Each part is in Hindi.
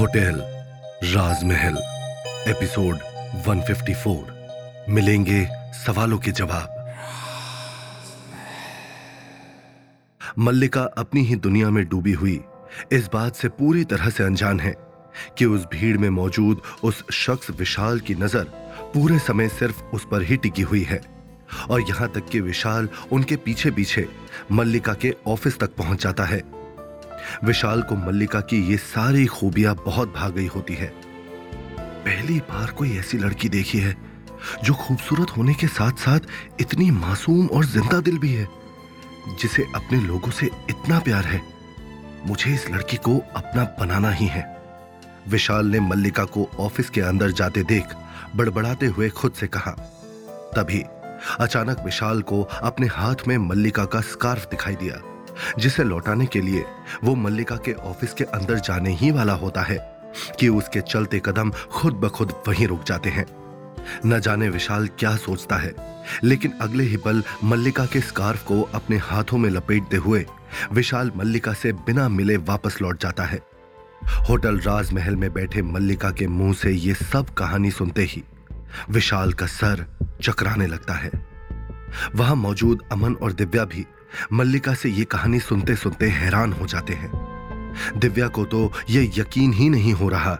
होटल राजमहल, एपिसोड 154 मिलेंगे सवालों के जवाब। मल्लिका अपनी ही दुनिया में डूबी हुई, इस बात से पूरी तरह से अनजान है कि उस भीड़ में मौजूद उस शख्स विशाल की नज़र पूरे समय सिर्फ़ उस पर ही टिकी हुई है। और यहाँ तक कि विशाल उनके पीछे पीछे मल्लिका के ऑफ़िस तक पहुँच जाता है। विशाल को मल्लिका की ये सारी खूबियाँ बहुत भाग गई होती है। पहली बार कोई ऐसी लड़की देखी है, जो खूबसूरत होने के साथ साथ इतनी मासूम और ज़िंदा दिल भी है, जिसे अपने लोगों से इतना प्यार है। मुझे इस लड़की को अपना बनाना ही है। विशाल ने मल्लिका को ऑफ़िस के अंदर जाते देख बड़बड़ाते हुए खुद से कहा। तभी अचानक विशाल को अपने हाथ में मल्लिका का स्कार्फ दिखाई दिया। जिसे लौटाने के लिए वो मल्लिका के ऑफ़िस के अंदर जाने ही वाला होता है कि उसके चलते कदम खुद ब खुद वहीं रुक जाते हैं। न जाने विशाल क्या सोचता है, लेकिन अगले ही पल मल्लिका के स्कार्फ को अपने हाथों में लपेटते हुए विशाल मल्लिका से बिना मिले वापस लौट जाता है। होटल राजमहल में बैठे मल्लिका के मुँह से ये सब कहानी सुनते ही विशाल का सर चकराने लगता है। वहाँ मौजूद अमन और दिव्या भी मल्लिका से ये कहानी सुनते सुनते हैरान हो जाते हैं। दिव्या को तो ये यकीन ही नहीं हो रहा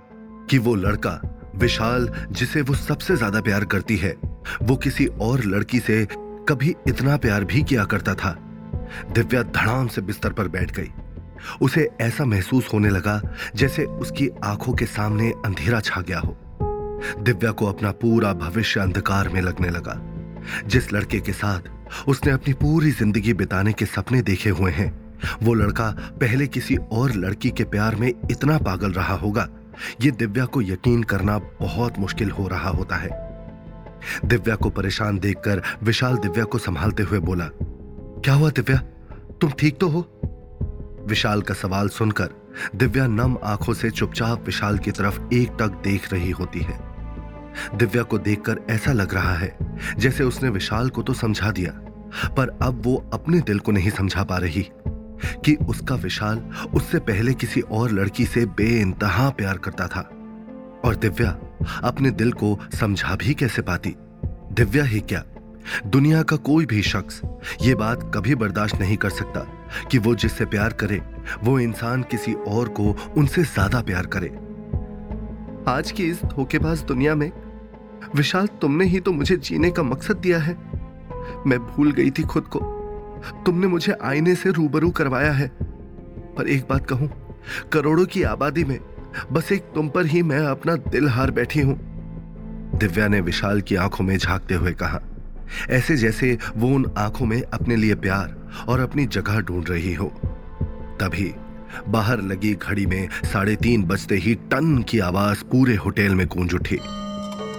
कि वो लड़का, विशाल, जिसे वो सबसे ज़्यादा प्यार करती है, वो किसी और लड़की से कभी इतना प्यार भी किया करता था। दिव्या धड़ाम से बिस्तर पर बैठ गई। उसे ऐसा महसूस होने लगा जैसे उसकी आँखों के सामने अंधेरा छा गया हो। दिव्या को अपना पूरा भविष्य अंधकार में लगने लगा। जिस लड़के के साथ उसने अपनी पूरी ज़िंदगी बिताने के सपने देखे हुए हैं। वो लड़का पहले किसी और लड़की के प्यार में इतना पागल रहा होगा। ये दिव्या को यकीन करना बहुत मुश्किल हो रहा होता है। दिव्या को परेशान देखकर विशाल दिव्या को संभालते हुए बोला, क्या हुआ दिव्या? तुम ठीक तो हो? विशाल का सवाल सुनकर दिव्या नम आँखों से चुपचाप विशाल की तरफ़ एक टक देख रही होती है। दिव्या को देखकर ऐसा लग रहा है, जैसे उसने विशाल को तो समझा दिया, पर अब वो अपने दिल को नहीं समझा पा रही, कि उसका विशाल उससे पहले किसी और लड़की से बेइंतहा प्यार करता था। और दिव्या अपने दिल को समझा भी कैसे पाती? दिव्या ही क्या? दुनिया का कोई भी शख्स ये बात कभी बर्दाश्त नहीं कर सकता कि वो जिससे प्यार करे, वो इंसान किसी और को उनसे ज़्यादा प्यार करे। आज की इस धोखेबाज दुनिया में विशाल, तुमने ही तो मुझे जीने का मकसद दिया है। मैं भूल गई थी खुद को। तुमने मुझे आईने से रूबरू करवाया है। पर एक बात कहूँ, करोड़ों की आबादी में बस एक तुम पर ही मैं अपना दिल हार बैठी हूँ। दिव्या ने विशाल की आँखों में झांकते हुए कहा, ऐसे जैसे वो उन आँखों में अपने लिए प्यार और अपनी जगह ढूंढ रही हो, तभी बाहर लगी घड़ी में साढ़े तीन बजते ही टन की आवाज़ पूरे होटल में गूंज उठी।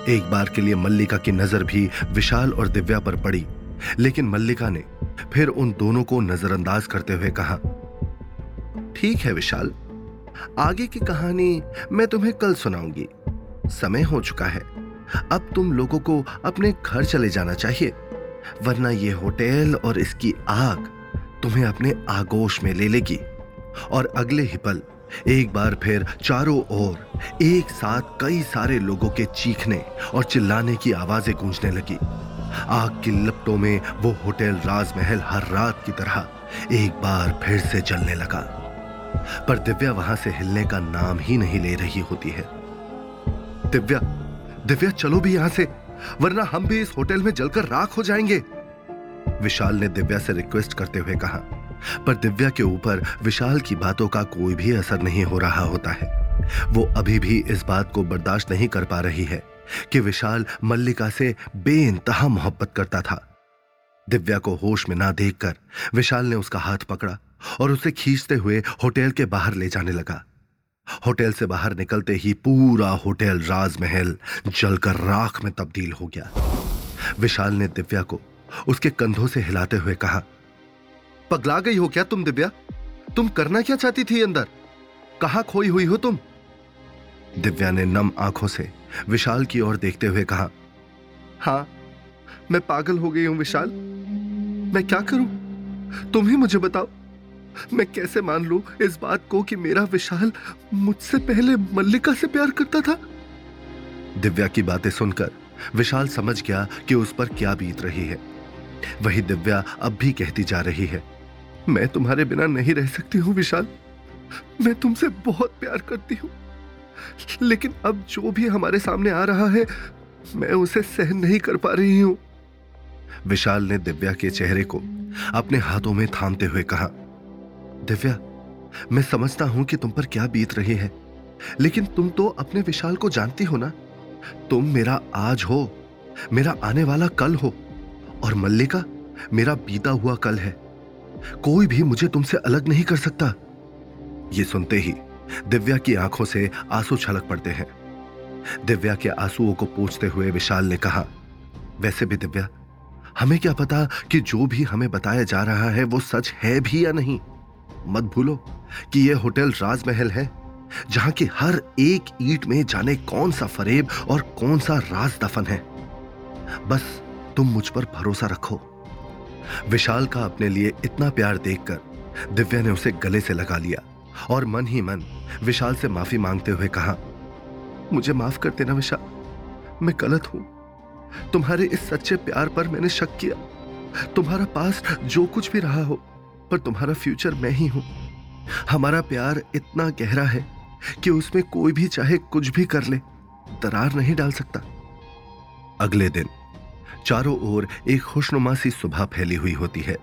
एक बार के लिए मल्लिका की नज़र भी विशाल और दिव्या पर पड़ी। लेकिन मल्लिका ने फिर उन दोनों को नजरअंदाज करते हुए कहा, ठीक है विशाल, आगे की कहानी मैं तुम्हें कल सुनाऊँगी। समय हो चुका है। अब तुम लोगों को अपने घर चले जाना चाहिए, वरना ये होटल और इसकी आग तुम्हें अपने आगोश में ले लेगी। और अगले ही पल एक बार फिर चारों ओर, एक साथ कई सारे लोगों के चीखने और चिल्लाने की आवाज़ें गूंजने लगी। आग की लपटों में वो होटल राजमहल हर रात की तरह एक बार फिर से जलने लगा। पर दिव्या वहाँ से हिलने का नाम ही नहीं ले रही होती है। दिव्या दिव्या चलो भी यहाँ से, वरना हम भी इस होटल में जलकर राख हो जाएँगे। विशाल ने दिव्या से रिक्वेस्ट करते हुए कहा पर दिव्या के ऊपर विशाल की बातों का कोई भी असर नहीं हो रहा होता है। वो अभी भी इस बात को बर्दाश्त नहीं कर पा रही है कि विशाल मल्लिका से बेइंतहा मोहब्बत करता था। दिव्या को होश में ना देखकर विशाल ने उसका हाथ पकड़ा और उसे खींचते हुए होटल के बाहर ले जाने लगा। होटल से बाहर निकलते ही पूरा होटल राजमहल जलकर राख में तब्दील हो गया। विशाल ने दिव्या को उसके कंधों से हिलाते हुए कहा पगला गई हो क्या तुम, दिव्या? तुम करना क्या चाहती थी अंदर? कहा खोई हुई हो तुम? दिव्या ने नम आँखों से विशाल की ओर देखते हुए कहा, हाँ, मैं पागल हो गई हूँ विशाल। मैं क्या करूँ? तुम ही मुझे बताओ। मैं कैसे मान लू इस बात को कि मेरा विशाल मुझसे पहले मल्लिका से प्यार करता था? दिव्या की बातें सुनकर विशाल समझ गया कि उस पर क्या बीत रही है। वही दिव्या अब भी कहती जा रही है मैं तुम्हारे बिना नहीं रह सकती हूँ विशाल। मैं तुमसे बहुत प्यार करती हूँ। लेकिन अब जो भी हमारे सामने आ रहा है, मैं उसे सहन नहीं कर पा रही हूँ। विशाल ने दिव्या के चेहरे को अपने हाथों में थामते हुए कहा, दिव्या, मैं समझता हूँ कि तुम पर क्या बीत रही है, लेकिन तुम तो अपने विशाल को जानती हो ना? तुम मेरा आज हो, मेरा आने वाला कल हो, और मल्लिका मेरा बीता हुआ कल है। कोई भी मुझे तुमसे अलग नहीं कर सकता। ये सुनते ही दिव्या की आँखों से आँसू छलक पड़ते हैं। दिव्या के आंसुओं को पूछते हुए विशाल ने कहा, वैसे भी दिव्या, हमें क्या पता कि जो भी हमें बताया जा रहा है वो सच है भी या नहीं? मत भूलो कि यह होटल राजमहल है, जहाँ की हर एक ईट में जाने कौन सा फरेब और कौन सा राज दफन है। बस तुम मुझ पर भरोसा रखो। विशाल का अपने लिए इतना प्यार देखकर दिव्या ने उसे गले से लगा लिया और मन ही मन विशाल से माफ़ी मांगते हुए कहा, मुझे माफ़ कर देना विशाल, मैं गलत हूँ। तुम्हारे इस सच्चे प्यार पर मैंने शक किया। तुम्हारा पास जो कुछ भी रहा हो, पर तुम्हारा फ्यूचर मैं ही हूँ। हमारा प्यार इतना गहरा है कि उसमें कोई भी चाहे कुछ भी कर ले, दरार नहीं डाल सकता। अगले दिन चारों ओर एक खुशनुमा सी सुबह फैली हुई होती है।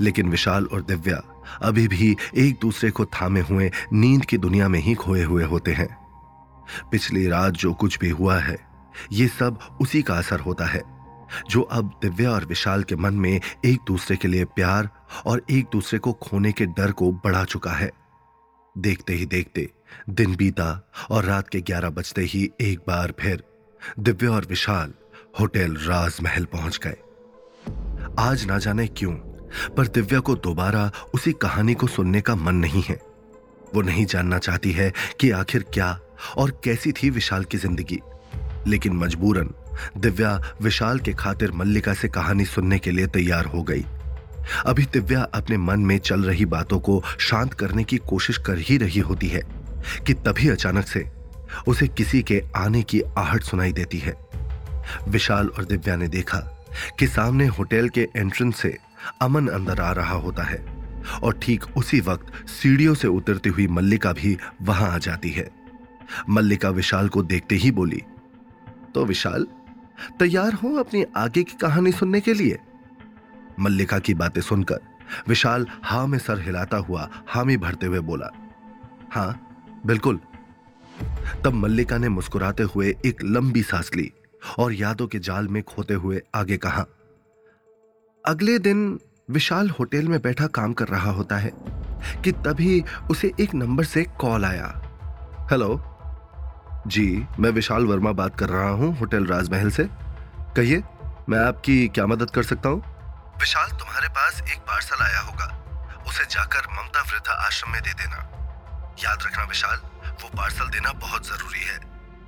लेकिन विशाल और दिव्या अभी भी एक दूसरे को थामे हुए नींद की दुनिया में ही खोए हुए होते हैं। पिछली रात जो कुछ भी हुआ है, ये सब उसी का असर होता है, जो अब दिव्या और विशाल के मन में एक दूसरे के लिए प्यार और एक दूसरे को खोने के डर को बढ़ा चुका है। देखते ही देखते दिन बीता और रात के ग्यारह बजते ही एक बार फिर दिव्या और विशाल होटल राजमहल पहुँच गए। आज ना जाने क्यों, पर दिव्या को दोबारा उसी कहानी को सुनने का मन नहीं है। वो नहीं जानना चाहती है कि आखिर क्या और कैसी थी विशाल की ज़िंदगी। लेकिन मजबूरन, दिव्या विशाल के खातिर मल्लिका से कहानी सुनने के लिए तैयार हो गई। अभी दिव्या अपने मन में चल रही बातों को शांत करने की कोशिश कर ही रही होती है, कि तभी अचानक से उसे किसी के आने की आहट सुनाई देती है। विशाल और दिव्या ने देखा कि सामने होटल के एंट्रेंस से अमन अंदर आ रहा होता है और ठीक उसी वक्त सीढ़ियों से उतरती हुई मल्लिका भी वहाँ आ जाती है। मल्लिका विशाल को देखते ही बोली तो विशाल, तैयार हो अपनी आगे की कहानी सुनने के लिए? मल्लिका की बातें सुनकर विशाल हा में सर हिलाता हुआ हामी भरते हुए बोला, हाँ, बिल्कुल। तब मल्लिका ने मुस्कुराते हुए एक लंबी सांस ली और यादों के जाल में खोते हुए आगे कहा, अगले दिन विशाल होटल में बैठा काम कर रहा होता है कि तभी उसे एक नंबर से कॉल आया। हेलो? जी, मैं विशाल वर्मा बात कर रहा हूँ होटल राजमहल से। कहिए, मैं आपकी क्या मदद कर सकता हूँ? विशाल तुम्हारे पास एक पार्सल आया होगा। उसे जाकर ममता वृद्धा आश्रम में दे देना। याद रखना विशाल, वो पार्सल देना बहुत ज़रूरी है।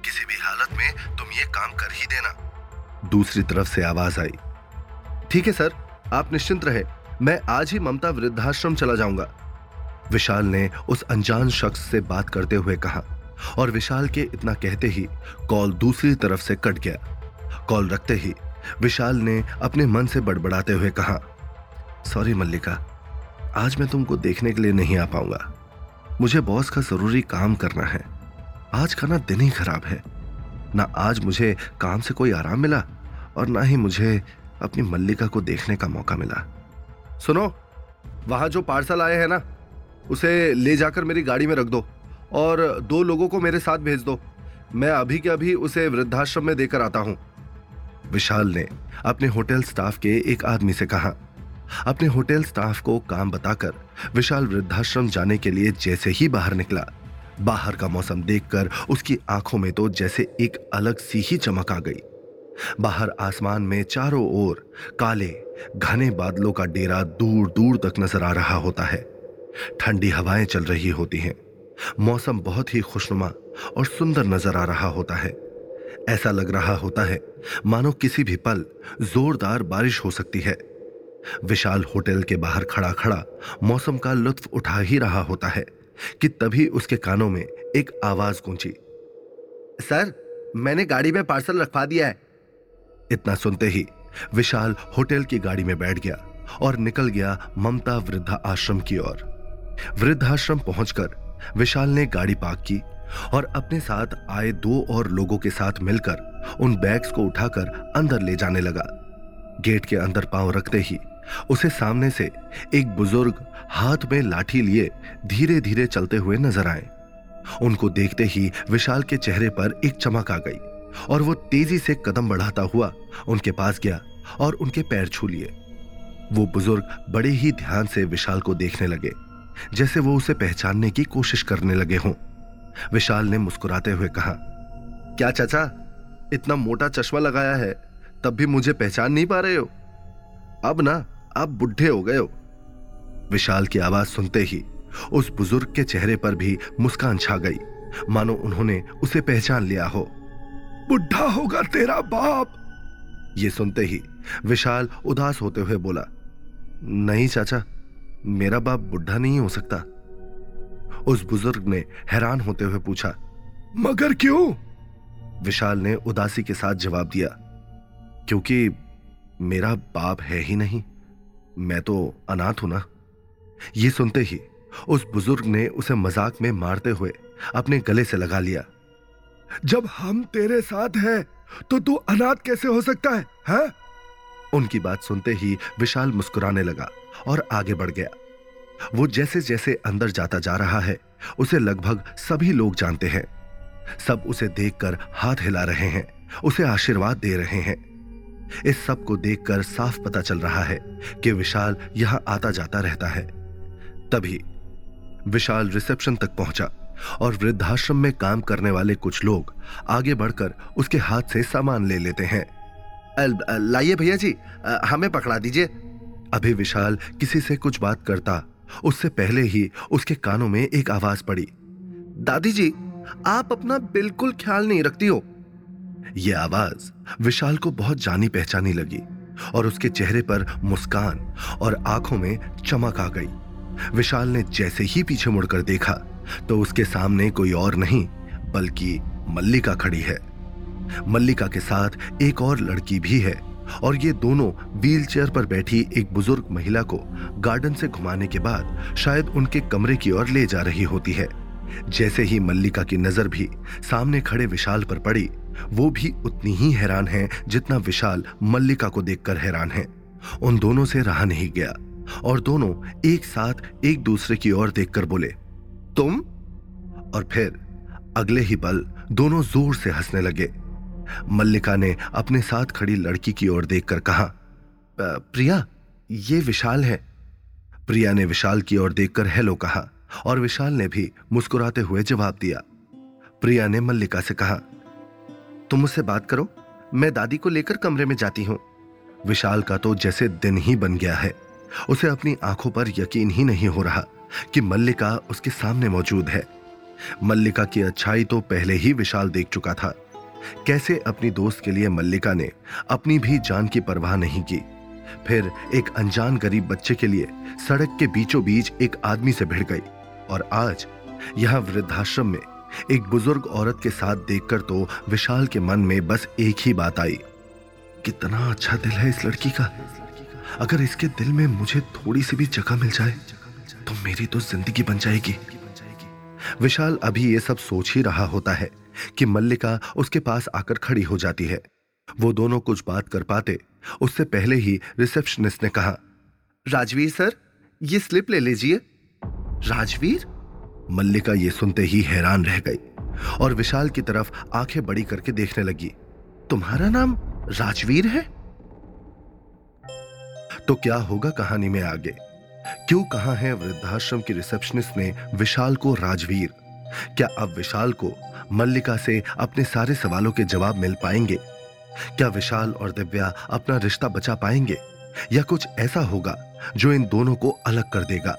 किसी भी हालत में तुम ये काम कर ही देना। दूसरी तरफ़ से आवाज़ आई। ठीक है, सर। आप निश्चिंत रहे। मैं आज ही ममता वृद्धाश्रम चला जाऊँगा। विशाल ने उस अनजान शख्स से बात करते हुए कहा और विशाल के इतना कहते ही कॉल दूसरी तरफ़ से कट गया। कॉल रखते ही विशाल ने अपने मन से बड़बड़ाते हुए कहा, सॉरी मल्लिका, आज मैं तुमको देखने के लिए नहीं आ पाऊँगा। मुझे बॉस का ज़रूरी काम करना है। आज का ना दिन ही खराब है। ना आज मुझे काम से कोई आराम मिला और ना ही मुझे अपनी मल्लिका को देखने का मौका मिला। सुनो, वहाँ जो पार्सल आए हैं ना, उसे ले जाकर मेरी गाड़ी में रख दो और दो लोगों को मेरे साथ भेज दो। मैं अभी के अभी उसे वृद्धाश्रम में देकर आता हूँ। विशाल ने अपने होटल स्टाफ के एक आदमी से कहा। अपने होटल स्टाफ को काम बताकर विशाल वृद्धाश्रम जाने के लिए जैसे ही बाहर निकला। बाहर का मौसम देखकर उसकी आँखों में तो जैसे एक अलग सी ही चमक आ गई। बाहर आसमान में चारों ओर काले, घने बादलों का डेरा दूर दूर तक नज़र आ रहा होता है। ठंडी हवाएँ चल रही होती हैं। मौसम बहुत ही खुशनुमा और सुंदर नज़र आ रहा होता है। ऐसा लग रहा होता है, मानो किसी भी पल जोरदार बारिश हो सकती है। विशाल होटल के बाहर खड़ा खड़ा मौसम का लुत्फ उठा ही रहा होता है। कि तभी उसके कानों में एक आवाज़ गूंजी। सर, मैंने गाड़ी में पार्सल रखवा दिया है। इतना सुनते ही विशाल होटल की गाड़ी में बैठ गया और निकल गया ममता वृद्धा आश्रम की ओर। वृद्धाश्रम पहुंचकर विशाल ने गाड़ी पार्क की और अपने साथ आए दो और लोगों के साथ मिलकर उन बैग्स को उठाकर अंदर ले जाने लगा। गेट के अंदर पाँव रखते ही उसे सामने से एक बुज़ुर्ग हाथ में लाठी लिए धीरे धीरे चलते हुए नज़र आए। उनको देखते ही विशाल के चेहरे पर एक चमक आ गई और वो तेज़ी से कदम बढ़ाता हुआ उनके पास गया और उनके पैर छू लिए। वो बुज़ुर्ग बड़े ही ध्यान से विशाल को देखने लगे, जैसे वो उसे पहचानने की कोशिश करने लगे हों। विशाल ने मुस्कुराते हुए कहा, क्या चाचा, इतना मोटा चश्मा लगाया है, तब भी मुझे पहचान नहीं पा रहे हो? अब ना आप बुढ़े हो गए हो। विशाल की आवाज़ सुनते ही उस बुज़ुर्ग के चेहरे पर भी मुस्कान छा गई। मानो उन्होंने उसे पहचान लिया हो। बुढ़ा होगा तेरा बाप। ये सुनते ही विशाल उदास होते हुए बोला, नहीं चाचा, मेरा बाप बुढ़ा नहीं हो सकता। उस बुज़ुर्ग ने हैरान होते हुए पूछा, मगर क्यों? विशाल ने उदासी के साथ जवाब दिया, क्योंकि मेरा बाप है ही नहीं। मैं तो अनाथ हूँ ना। ये सुनते ही उस बुज़ुर्ग ने उसे मज़ाक में मारते हुए अपने गले से लगा लिया। जब हम तेरे साथ हैं तो तू अनाथ कैसे हो सकता है, है? उनकी बात सुनते ही विशाल मुस्कुराने लगा और आगे बढ़ गया। वो जैसे जैसे अंदर जाता जा रहा है उसे लगभग सभी लोग जानते हैं। सब उसे देखकर हाथ हिला रहे हैं उसे आशीर्वाद दे रहे हैं। इस सबको देखकर साफ़ पता चल रहा है कि विशाल यहाँ आता जाता रहता है। तभी विशाल रिसेप्शन तक पहुँचा और वृद्धाश्रम में काम करने वाले कुछ लोग आगे बढ़कर उसके हाथ से सामान ले लेते हैं। लाइए भैया जी हमें पकड़ा दीजिए। अभी विशाल किसी से कुछ बात करता, उससे पहले ही उसके कानों में एक आवाज़ पड़ी। दादी जी, आप अपना बिल्कुल ख्याल नहीं रखती हो। यह आवाज़ विशाल को बहुत जानी पहचानी लगी और उसके चेहरे पर मुस्कान और आँखों में चमक आ गई। विशाल ने जैसे ही पीछे मुड़कर देखा तो उसके सामने कोई और नहीं, बल्कि मल्लिका खड़ी है। मल्लिका के साथ एक और लड़की भी है और ये दोनों व्हील चेयर पर बैठी एक बुज़ुर्ग महिला को गार्डन से घुमाने के बाद शायद उनके कमरे की ओर ले जा रही होती है। जैसे ही मल्लिका की नज़र भी सामने खड़े विशाल पर पड़ी वो भी उतनी ही हैरान है जितना विशाल मल्लिका को देखकर हैरान है। उन दोनों से रहा नहीं गया और दोनों एक साथ एक दूसरे की ओर देखकर बोले, तुम? और फिर अगले ही पल दोनों ज़ोर से हंसने लगे। मल्लिका ने अपने साथ खड़ी लड़की की ओर देखकर कहा प्रिया, ये विशाल है। प्रिया ने विशाल की ओर देखकर हेलो कहा और विशाल ने भी मुस्कुराते हुए जवाब दिया। प्रिया ने मल्लिका से कहा तुम मुझसे बात करो। मैं दादी को लेकर कमरे में जाती हूँ। विशाल का तो जैसे दिन ही बन गया है। उसे अपनी आँखों पर यकीन ही नहीं हो रहा कि मल्लिका उसके सामने मौजूद है। मल्लिका की अच्छाई तो पहले ही विशाल देख चुका था। कैसे अपनी दोस्त के लिए मल्लिका ने अपनी भी जान की परवाह नहीं की? फिर एक अनजान गरीब बच्चे के लिए सड़क के बीचों बीच एक आदमी से भिड़ गई। और आज यहाँ वृद्धाश्रम में एक बुज़ुर्ग औरत के साथ देखकर तो विशाल के मन में बस एक ही बात आई। कितना अच्छा दिल है इस लड़की का। अगर इसके दिल में मुझे थोड़ी सी भी जगह मिल जाए तो मेरी तो ज़िंदगी बन जाएगी। विशाल अभी ये सब सोच ही रहा होता है कि मल्लिका उसके पास आकर खड़ी हो जाती है। वो दोनों कुछ बात कर पाते। उससे पहले ही रिसेप्शनिस्ट ने कहा, राजवीर सर, ये स्लिप ले लीजिए। राजवीर? मल्लिका ये सुनते ही हैरान रह गई और विशाल की तरफ़ आँखें बड़ी करके देखने लगी। तुम्हारा नाम राजवीर है? तो क्या होगा कहानी में आगे? क्यों कहा है वृद्धाश्रम की रिसेप्शनिस्ट ने विशाल को राजवीर? क्या अब विशाल को मल्लिका से अपने सारे सवालों के जवाब मिल पाएँगे? क्या विशाल और दिव्या अपना रिश्ता बचा पाएँगे? या कुछ ऐसा होगा जो इन दोनों को अलग कर देगा?